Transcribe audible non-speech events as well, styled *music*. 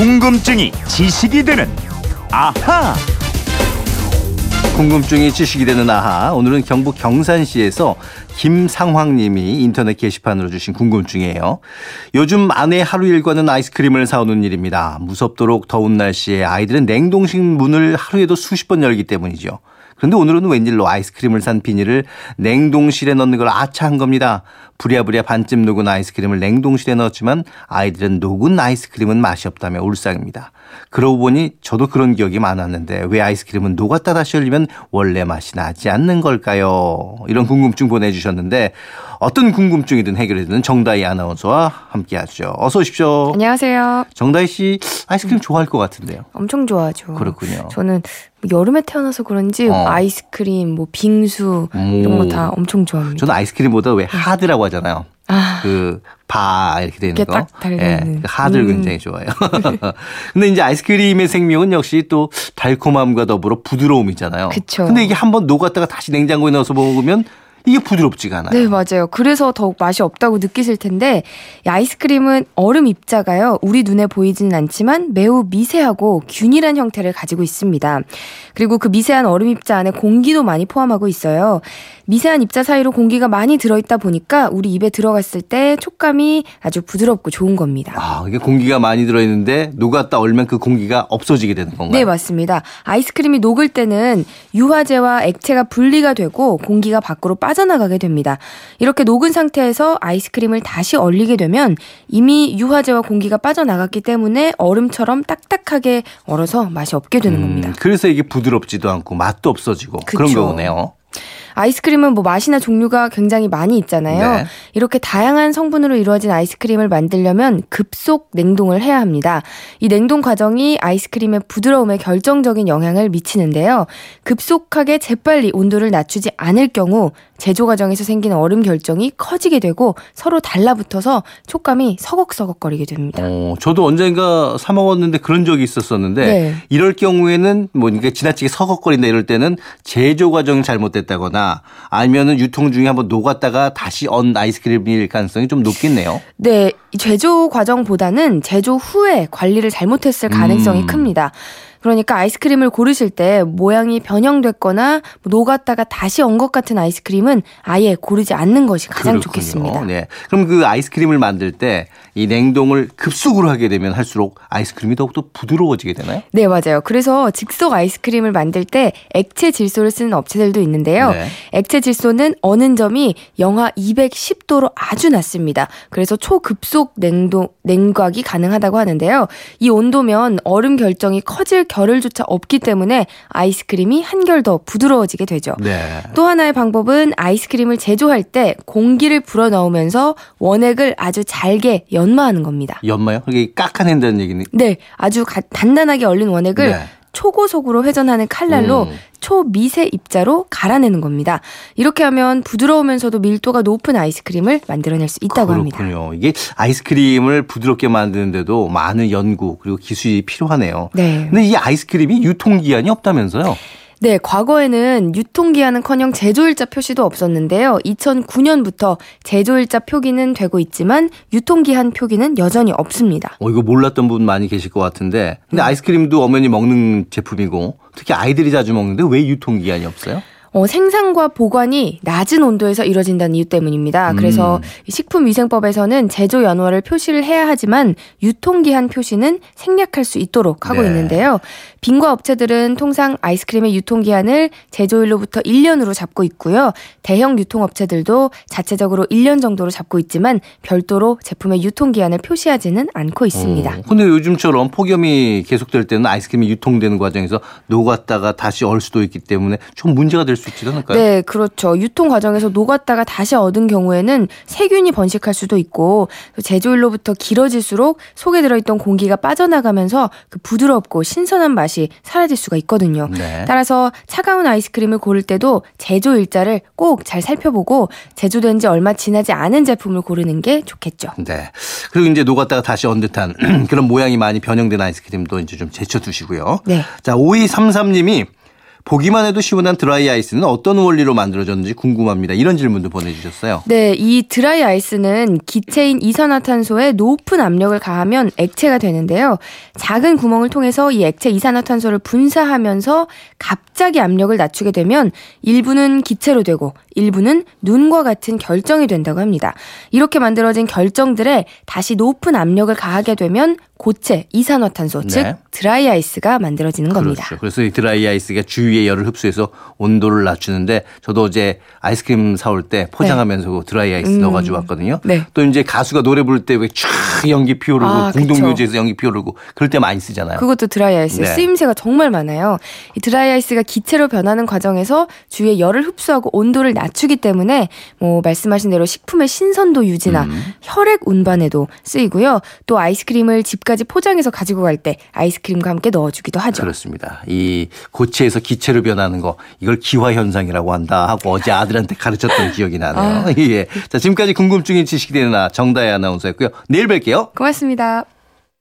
궁금증이 지식이 되는 아하. 궁금증이 지식이 되는 아하. 오늘은 경북 경산시에서 김상황님이 인터넷 게시판으로 주신 궁금증이에요. 요즘 아내 하루 일과는 아이스크림을 사오는 일입니다. 무섭도록 더운 날씨에 아이들은 냉동식 문을 하루에도 수십 번 열기 때문이죠. 그런데 오늘은 웬일로 아이스크림을 산 비닐을 냉동실에 넣는 걸 아차한 겁니다. 부랴부랴 반쯤 녹은 아이스크림을 냉동실에 넣었지만 아이들은 녹은 아이스크림은 맛이 없다며 울상입니다. 그러고 보니 저도 그런 기억이 많았는데 왜 아이스크림은 녹았다 다시 열리면 원래 맛이 나지 않는 걸까요? 이런 궁금증 보내주셨는데 어떤 궁금증이든 해결해 주는 정다희 아나운서와 함께 하죠. 어서 오십시오. 안녕하세요. 정다희 씨 아이스크림 좋아할 것 같은데요. 엄청 좋아하죠. 그렇군요. 저는 뭐 여름에 태어나서 그런지 어. 아이스크림, 뭐 빙수 이런 거 다 엄청 좋아합니다. 저는 아이스크림보다 왜 하드라고 하잖아요. 아, 그 바 이렇게 되는 거. 예, 그 하드를 음. 굉장히 좋아해요. *laughs* *laughs* 근데 이제 아이스크림의 생명은 역시 또 달콤함과 더불어 부드러움이잖아요. 그쵸. 근데 이게 한번 녹았다가 다시 냉장고에 넣어서 먹으면 이게 부드럽지가 않아요. 네, 맞아요. 그래서 더욱 맛이 없다고 느끼실 텐데, 이 아이스크림은 얼음 입자가요, 우리 눈에 보이지는 않지만 매우 미세하고 균일한 형태를 가지고 있습니다. 그리고 그 미세한 얼음 입자 안에 공기도 많이 포함하고 있어요. 미세한 입자 사이로 공기가 많이 들어있다 보니까 우리 입에 들어갔을 때 촉감이 아주 부드럽고 좋은 겁니다. 아, 이게 공기가 많이 들어있는데 녹았다 얼면 그 공기가 없어지게 되는 건가요? 네, 맞습니다. 아이스크림이 녹을 때는 유화제와 액체가 분리가 되고 공기가 밖으로 빠 져나가게 됩니다. 이렇게 녹은 상태에서 아이스크림을 다시 얼리게 되면 이미 유화제와 공기가 빠져나갔기 때문에 얼음처럼 딱딱하게 얼어서 맛이 없게 되는 겁니다. 음, 그래서 이게 부드럽지도 않고 맛도 없어지고 그런 그쵸. 거네요. 아이스크림은 뭐 맛이나 종류가 굉장히 많이 있잖아요. 네. 이렇게 다양한 성분으로 이루어진 아이스크림을 만들려면 급속 냉동을 해야 합니다. 이 냉동 과정이 아이스크림의 부드러움에 결정적인 영향을 미치는데요. 급속하게 재빨리 온도를 낮추지 않을 경우 제조 과정에서 생기는 얼음 결정이 커지게 되고 서로 달라붙어서 촉감이 서걱서걱거리게 됩니다. 어, 저도 언젠가 사 먹었는데 그런 적이 있었었는데 네. 이럴 경우에는 뭐 이게 지나치게 서걱거린다 이럴 때는 제조 과정이 잘못됐다거나 아니면은 유통 중에 한번 녹았다가 다시 언 아이스크림일 가능성이 좀 높겠네요. 네, 이 제조 과정보다는 제조 후에 관리를 잘못했을 가능성이 음. 큽니다. 그러니까 아이스크림을 고르실 때 모양이 변형됐거나 뭐 녹았다가 다시 언것 같은 아이스크림은 아예 고르지 않는 것이 가장 그렇군요. 좋겠습니다. 네. 그럼 그 아이스크림을 만들 때 이 냉동을 급속으로 하게 되면 할수록 아이스크림이 더욱더 부드러워지게 되나요? 네, 맞아요. 그래서 즉석 아이스크림을 만들 때 액체 질소를 쓰는 업체들도 있는데요. 네. 액체 질소는 어는 점이 영하 210도로 아주 낮습니다. 그래서 초급속 냉동 냉각이 가능하다고 하는데요. 이 온도면 얼음 결정이 커질 겨를조차 없기 때문에 아이스크림이 한결 더 부드러워지게 되죠. 네. 또 하나의 방법은 아이스크림을 제조할 때 공기를 불어 넣으면서 원액을 아주 잘게 연마하는 겁니다. 연마요? 그게 깎아낸다는 얘기는 네, 아주 가- 단단하게 얼린 원액을 네. 초고속으로 회전하는 칼날로 음. 초미세 입자로 갈아내는 겁니다. 이렇게 하면 부드러우면서도 밀도가 높은 아이스크림을 만들어낼 수 있다고 합니다. 그렇군요. 이게 아이스크림을 부드럽게 만드는데도 많은 연구 그리고 기술이 필요하네요. 네. 근데 이 아이스크림이 유통기한이 없다면서요? 네, 과거에는 유통기한은커녕 제조일자 표시도 없었는데요. 2009년부터 제조일자 표기는 되고 있지만 유통기한 표기는 여전히 없습니다. 어, 이거 몰랐던 분 많이 계실 것 같은데. 근데 아이스크림도 어머니 먹는 제품이고 특히 아이들이 자주 먹는데 왜 유통기한이 없어요? 어, 생산과 보관이 낮은 온도에서 이루어진다는 이유 때문입니다. 그래서 음. 식품위생법에서는 제조 연월을 표시를 해야 하지만 유통기한 표시는 생략할 수 있도록 하고 네. 있는데요. 빙과 업체들은 통상 아이스크림의 유통기한을 제조일로부터 1년으로 잡고 있고요. 대형 유통업체들도 자체적으로 1년 정도로 잡고 있지만 별도로 제품의 유통기한을 표시하지는 않고 있습니다. 어, 근데 요즘처럼 폭염이 계속될 때는 아이스크림이 유통되는 과정에서 녹았다가 다시 얼 수도 있기 때문에 좀 문제가 될수 있지 않을까요? 네, 그렇죠. 유통 과정에서 녹았다가 다시 얻은 경우에는 세균이 번식할 수도 있고 또 제조일로부터 길어질수록 속에 들어있던 공기가 빠져나가면서 그 부드럽고 신선한 맛이 사라질 수가 있거든요. 네. 따라서 차가운 아이스크림을 고를 때도 제조 일자를 꼭 잘 살펴보고 제조된 지 얼마 지나지 않은 제품을 고르는 게 좋겠죠. 네. 그리고 이제 녹았다가 다시 언 듯한 *clears throat* 그런 모양이 많이 변형된 아이스크림도 이제 좀 제쳐두시고요. 네. 자, 5233님이 보기만 해도 시원한 드라이 아이스는 어떤 원리로 만들어졌는지 궁금합니다. 이런 질문도 보내주셨어요. 네, 이 드라이 아이스는 기체인 이산화탄소에 높은 압력을 가하면 액체가 되는데요. 작은 구멍을 통해서 이 액체 이산화탄소를 분사하면서 갑자기 압력을 낮추게 되면 일부는 기체로 되고 일부는 눈과 같은 결정이 된다고 합니다. 이렇게 만들어진 결정들에 다시 높은 압력을 가하게 되면 고체 이산화탄소 네. 즉 드라이 아이스가 만들어지는 겁니다. 그렇죠. 그래서 이 드라이 아이스가 주위 의 열을 흡수해서 온도를 낮추는데 저도 어제 아이스크림 사올 때 포장하면서 그 드라이 아이스 음. 넣어가지고 왔거든요. 네. 또 이제 가수가 노래 부를 때 왜 촤 연기 피오르고 아, 공동묘지에서 연기 피오르고 그럴 때 많이 쓰잖아요. 그것도 드라이 아이스 네. 쓰임새가 정말 많아요. 이 드라이 아이스가 기체로 변하는 과정에서 주위의 열을 흡수하고 온도를 낮추기 때문에 뭐 말씀하신 대로 식품의 신선도 유지나 음. 혈액 운반에도 쓰이고요. 또 아이스크림을 집까지 포장해서 가지고 갈 때 아이스크림과 함께 넣어주기도 하죠. 그렇습니다. 이 고체에서 기체 로 변하는 거 이걸 기화 현상이라고 한다 하고 어제 아들한테 가르쳤던 기억이 나네요. *laughs* 예. 자 지금까지 궁금증이 지식이 되는 나 정다혜 아나운서였고요. 내일 뵐게요. 고맙습니다.